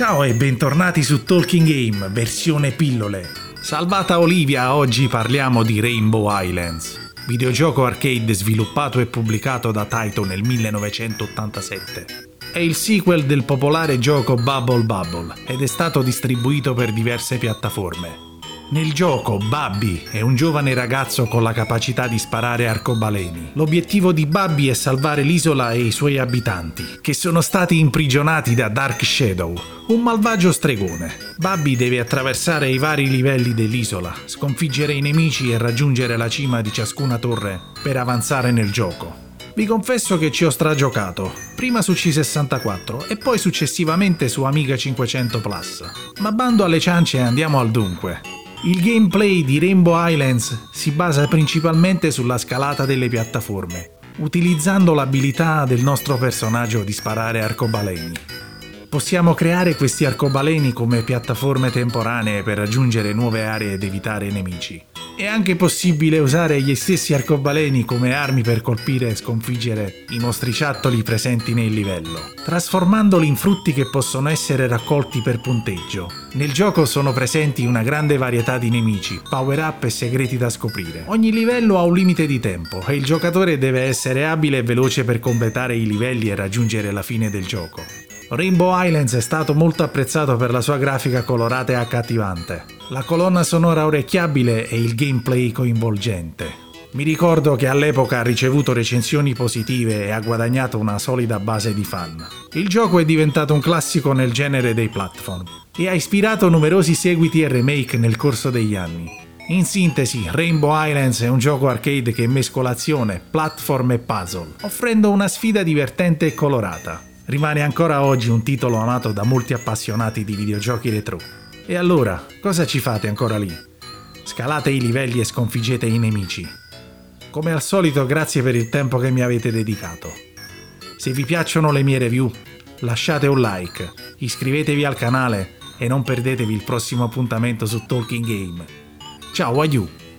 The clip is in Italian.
Ciao e bentornati su Talking Game, versione pillole. Salvata Olivia, oggi parliamo di Rainbow Islands, videogioco arcade sviluppato e pubblicato da Taito nel 1987. È il sequel del popolare gioco Bubble Bubble ed è stato distribuito per diverse piattaforme. Nel gioco, Babby è un giovane ragazzo con la capacità di sparare arcobaleni. L'obiettivo di Babby è salvare l'isola e i suoi abitanti, che sono stati imprigionati da Dark Shadow, un malvagio stregone. Babby deve attraversare i vari livelli dell'isola, sconfiggere i nemici e raggiungere la cima di ciascuna torre per avanzare nel gioco. Vi confesso che ci ho stragiocato, prima su C64 e poi successivamente su Amiga 500 Plus. Ma bando alle ciance e andiamo al dunque. Il gameplay di Rainbow Islands si basa principalmente sulla scalata delle piattaforme, utilizzando l'abilità del nostro personaggio di sparare arcobaleni. Possiamo creare questi arcobaleni come piattaforme temporanee per raggiungere nuove aree ed evitare nemici. È anche possibile usare gli stessi arcobaleni come armi per colpire e sconfiggere i mostriciattoli presenti nel livello, trasformandoli in frutti che possono essere raccolti per punteggio. Nel gioco sono presenti una grande varietà di nemici, power up e segreti da scoprire. Ogni livello ha un limite di tempo e il giocatore deve essere abile e veloce per completare i livelli e raggiungere la fine del gioco. Rainbow Islands è stato molto apprezzato per la sua grafica colorata e accattivante, la colonna sonora orecchiabile e il gameplay coinvolgente. Mi ricordo che all'epoca ha ricevuto recensioni positive e ha guadagnato una solida base di fan. Il gioco è diventato un classico nel genere dei platform e ha ispirato numerosi seguiti e remake nel corso degli anni. In sintesi, Rainbow Islands è un gioco arcade che mescola azione, platform e puzzle, offrendo una sfida divertente e colorata rimane ancora oggi un titolo amato da molti appassionati di videogiochi retro. E allora, cosa ci fate ancora lì? Scalate i livelli e sconfiggete i nemici. Come al solito, grazie per il tempo che mi avete dedicato. Se vi piacciono le mie review, lasciate un like, iscrivetevi al canale e non perdetevi il prossimo appuntamento su Talking Game. Ciao, adieu!